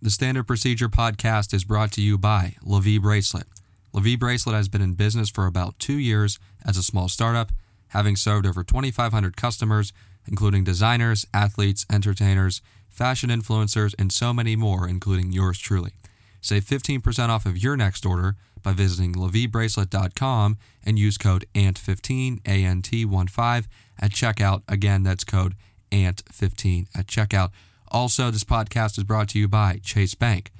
The Standard Procedure podcast is brought to you by LaVie Bracelet. LaVie Bracelet has been in business for about two years as a small startup, having served over 2,500 customers, including designers, athletes, entertainers, fashion influencers, and so many more, including yours truly. Save 15% off of your next order by visiting laviebracelet.com and use code ANT15, A-N-T-1-5 at checkout. Again, that's code ANT15 at checkout. Also, this podcast is brought to you by Chase Bank.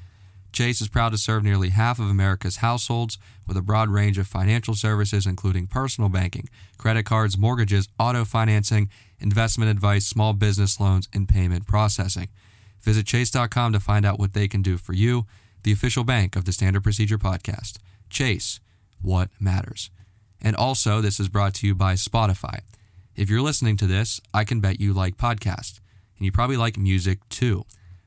Chase is proud to serve nearly half of America's households with a broad range of financial services, including personal banking, credit cards, mortgages, auto financing, investment advice, small business loans, and payment processing. Visit chase.com to find out what they can do for you, the official bank of the Standard Procedure Podcast. Chase, what matters. And also, this is brought to you by Spotify. If you're listening to this, I can bet you like podcasts, and you probably like music too.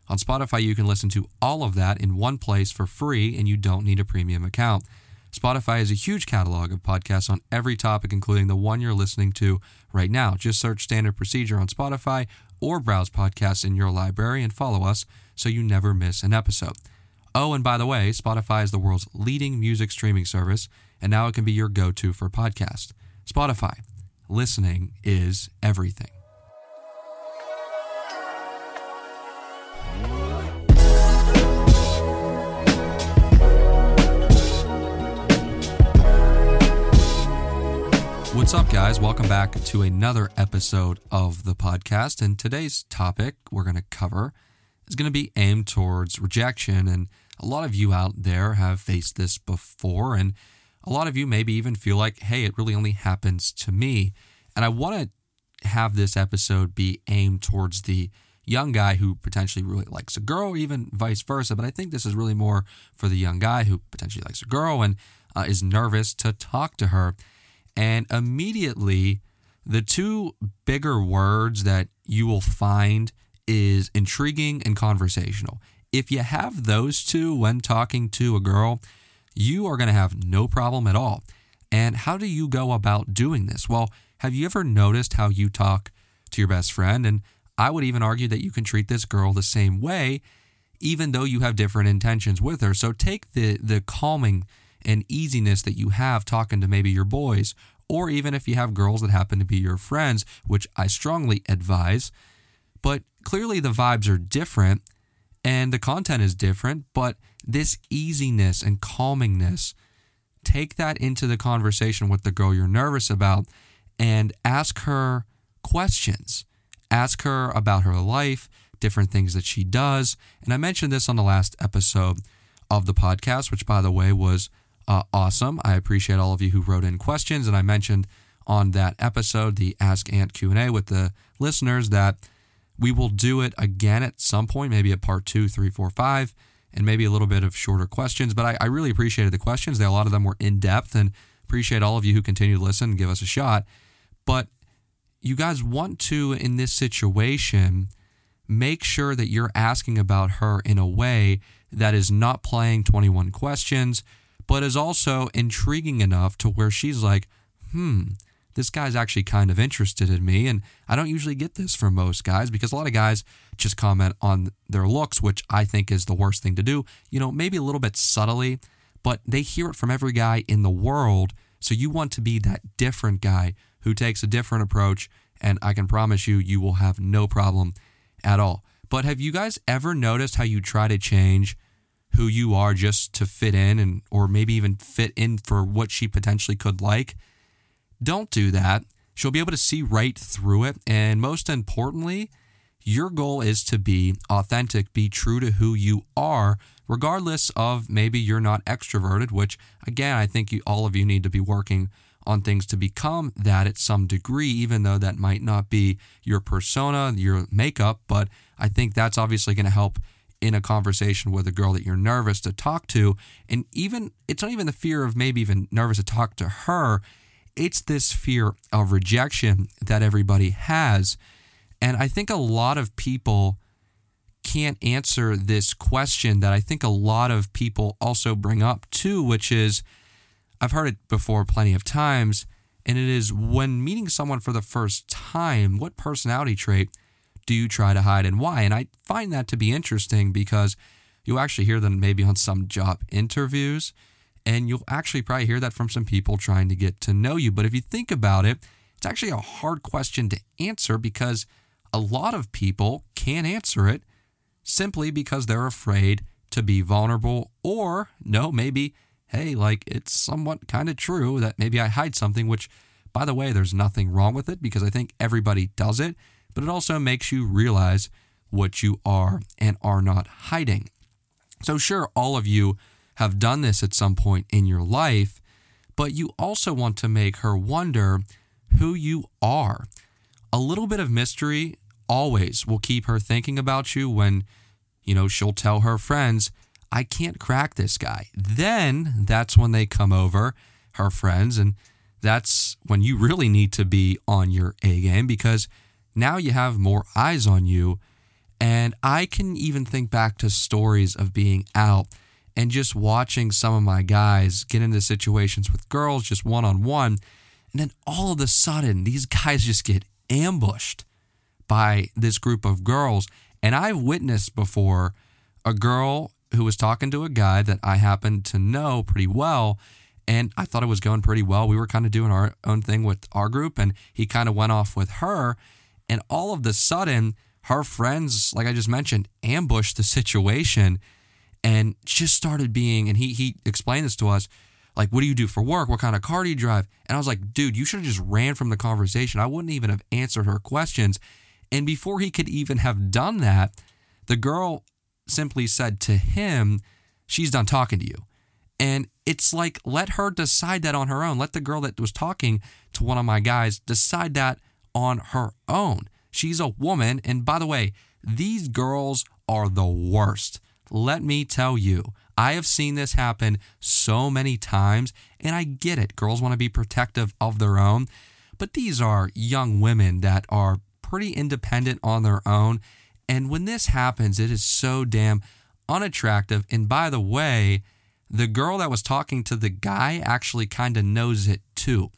On Spotify, you can listen to all of that in one place for free, and you don't need a premium account. Spotify has a huge catalog of podcasts on every topic, including the one you're listening to right now. Just search Standard Procedure on Spotify or browse podcasts in your library and follow us so you never miss an episode. Oh, and by the way, Spotify is the world's leading music streaming service, and now it can be your go to for podcasts. Spotify. Listening is everything. What's up, guys? Welcome back to another episode of the podcast. And today's topic we're going to cover is going to be aimed towards rejection. And a lot of you out there have faced this before. And a lot of you maybe even feel like, hey, it really only happens to me. And I want to have this episode be aimed towards the young guy who potentially really likes a girl, even vice versa. But I think this is really more for the young guy who potentially likes a girl and uh, is nervous to talk to her. And immediately, the two bigger words that you will find is intriguing and conversational. If you have those two when talking to a girl, you are going to have no problem at all. And how do you go about doing this? Well, have you ever noticed how you talk to your best friend? And I would even argue that you can treat this girl the same way, even though you have different intentions with her. So take the the calming and easiness that you have talking to maybe your boys, or even if you have girls that happen to be your friends, which I strongly advise. But clearly the vibes are different and the content is different, but this easiness and calmingness, take that into the conversation with the girl you're nervous about and ask her questions. Ask her about her life, different things that she does. And I mentioned this on the last episode of the podcast, which, by the way, was uh, awesome. I appreciate all of you who wrote in questions, and I mentioned on that episode the Ask Ant Q and A with the listeners that we will do it again at some point, maybe at part two, three, four, five, and maybe a little bit of shorter questions. But I, I really appreciated the questions. They, a lot of them were in depth, and appreciate all of you who continue to listen and give us a shot. But you guys want to in this situation make sure that you're asking about her in a way that is not playing 21 questions but is also intriguing enough to where she's like, hmm, this guy's actually kind of interested in me. And I don't usually get this from most guys because a lot of guys just comment on their looks, which I think is the worst thing to do. You know, maybe a little bit subtly, but they hear it from every guy in the world. So you want to be that different guy who takes a different approach. And I can promise you, you will have no problem at all. But have you guys ever noticed how you try to change who you are just to fit in and or maybe even fit in for what she potentially could like. Don't do that. She'll be able to see right through it and most importantly, your goal is to be authentic, be true to who you are, regardless of maybe you're not extroverted, which again, I think you, all of you need to be working on things to become that at some degree, even though that might not be your persona, your makeup. But I think that's obviously going to help in a conversation with a girl that you're nervous to talk to. And even, it's not even the fear of maybe even nervous to talk to her, it's this fear of rejection that everybody has. And I think a lot of people can't answer this question that I think a lot of people also bring up too, which is I've heard it before plenty of times. And it is when meeting someone for the first time, what personality trait do you try to hide and why? And I find that to be interesting because You'll actually hear them maybe on some job interviews, and you'll actually probably hear that from some people trying to get to know you. But if you think about it, it's actually a hard question to answer because a lot of people can't answer it simply because they're afraid to be vulnerable, or no, maybe, hey, like it's somewhat kind of true that maybe I hide something, which, by the way, there's nothing wrong with it because I think everybody does it, but it also makes you realize what you are and are not hiding. So, sure, all of you have done this at some point in your life, but you also want to make her wonder who you are. A little bit of mystery always will keep her thinking about you when, you know, she'll tell her friends, I can't crack this guy. Then that's when they come over, her friends, and that's when you really need to be on your A game because now you have more eyes on you. And I can even think back to stories of being out and just watching some of my guys get into situations with girls just one on one. And then all of a sudden, these guys just get ambushed by this group of girls. And I've witnessed before a girl who was talking to a guy that I happened to know pretty well. And I thought it was going pretty well. We were kind of doing our own thing with our group, and he kind of went off with her. And all of the sudden, her friends, like I just mentioned, ambushed the situation and just started being, and he he explained this to us, like, what do you do for work? What kind of car do you drive? And I was like, dude, you should have just ran from the conversation. I wouldn't even have answered her questions. And before he could even have done that, the girl simply said to him, She's done talking to you. And it's like, let her decide that on her own. Let the girl that was talking to one of my guys decide that on her own. She's a woman. And by the way, these girls are the worst. Let me tell you, I have seen this happen so many times, and I get it. Girls want to be protective of their own, but these are young women that are pretty independent on their own. And when this happens, it is so damn unattractive. And by the way, the girl that was talking to the guy actually kind of knows it too.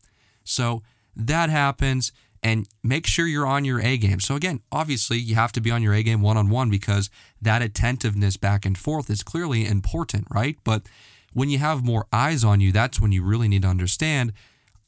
So that happens and make sure you're on your A game. So, again, obviously, you have to be on your A game one on one because that attentiveness back and forth is clearly important, right? But when you have more eyes on you, that's when you really need to understand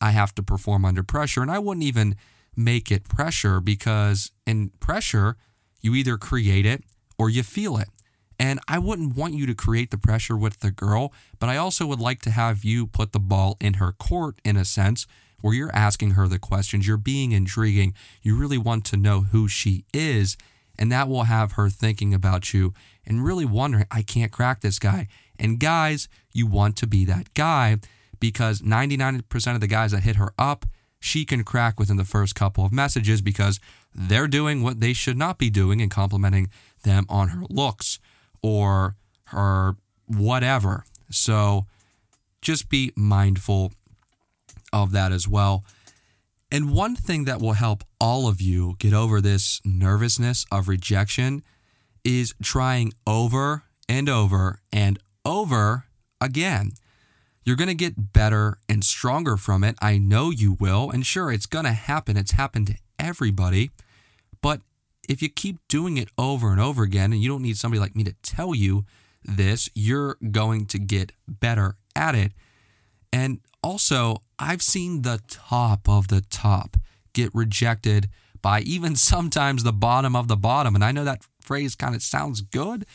I have to perform under pressure. And I wouldn't even make it pressure because in pressure, you either create it or you feel it. And I wouldn't want you to create the pressure with the girl, but I also would like to have you put the ball in her court in a sense where you're asking her the questions, you're being intriguing, you really want to know who she is, and that will have her thinking about you and really wondering, I can't crack this guy. And guys, you want to be that guy because 99% of the guys that hit her up, she can crack within the first couple of messages because they're doing what they should not be doing and complimenting them on her looks or her whatever. So just be mindful of that as well. And one thing that will help all of you get over this nervousness of rejection is trying over and over and over again. You're going to get better and stronger from it. I know you will. And sure, it's going to happen. It's happened to everybody. But if you keep doing it over and over again, and you don't need somebody like me to tell you this, you're going to get better at it. And also, I've seen the top of the top get rejected by even sometimes the bottom of the bottom. And I know that phrase kind of sounds good,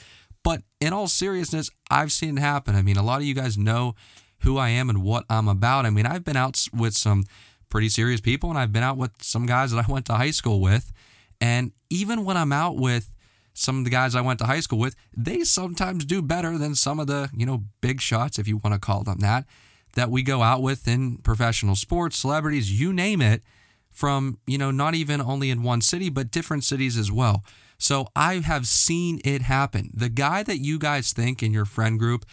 but in all seriousness, I've seen it happen. I mean, a lot of you guys know who I am and what I'm about. I mean, I've been out with some pretty serious people and I've been out with some guys that I went to high school with. And even when I'm out with some of the guys I went to high school with, they sometimes do better than some of the, you know, big shots, if you want to call them that, that we go out with in professional sports, celebrities, you name it, from, you know, not even only in one city, but different cities as well. So I have seen it happen. The guy that you guys think in your friend group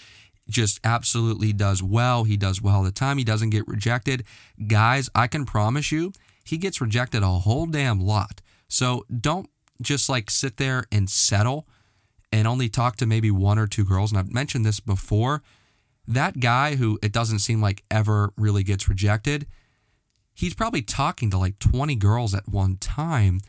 just absolutely does well. He does well all the time. He doesn't get rejected. Guys, I can promise you, he gets rejected a whole damn lot. So don't just like sit there and settle and only talk to maybe one or two girls. And I've mentioned this before. That guy who it doesn't seem like ever really gets rejected, he's probably talking to like 20 girls at one time.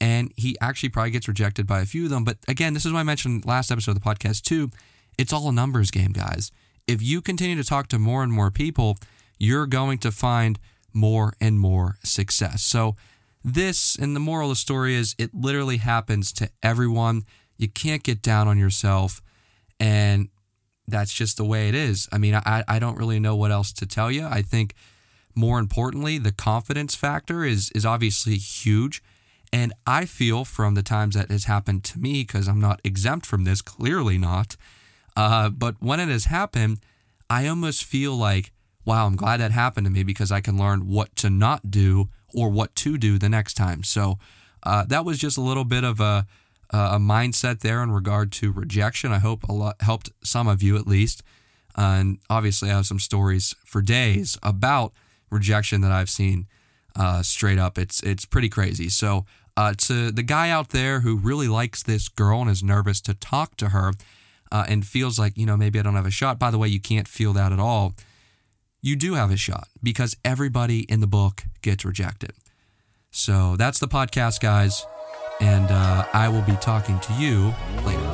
And he actually probably gets rejected by a few of them. But again, this is what I mentioned last episode of the podcast too. It's all a numbers game, guys. If you continue to talk to more and more people, you're going to find more and more success. So, this and the moral of the story is it literally happens to everyone. You can't get down on yourself. And that's just the way it is. I mean, I, I don't really know what else to tell you. I think more importantly, the confidence factor is is obviously huge. And I feel from the times that has happened to me, because I'm not exempt from this, clearly not. Uh, but when it has happened, I almost feel like, wow, I'm glad that happened to me because I can learn what to not do or what to do the next time. So uh, that was just a little bit of a, a mindset there in regard to rejection. I hope a lot helped some of you at least. Uh, and obviously, I have some stories for days about rejection that I've seen uh, straight up. It's it's pretty crazy. So uh, to the guy out there who really likes this girl and is nervous to talk to her uh, and feels like you know maybe I don't have a shot. By the way, you can't feel that at all. You do have a shot because everybody in the book gets rejected. So that's the podcast, guys, and uh, I will be talking to you later.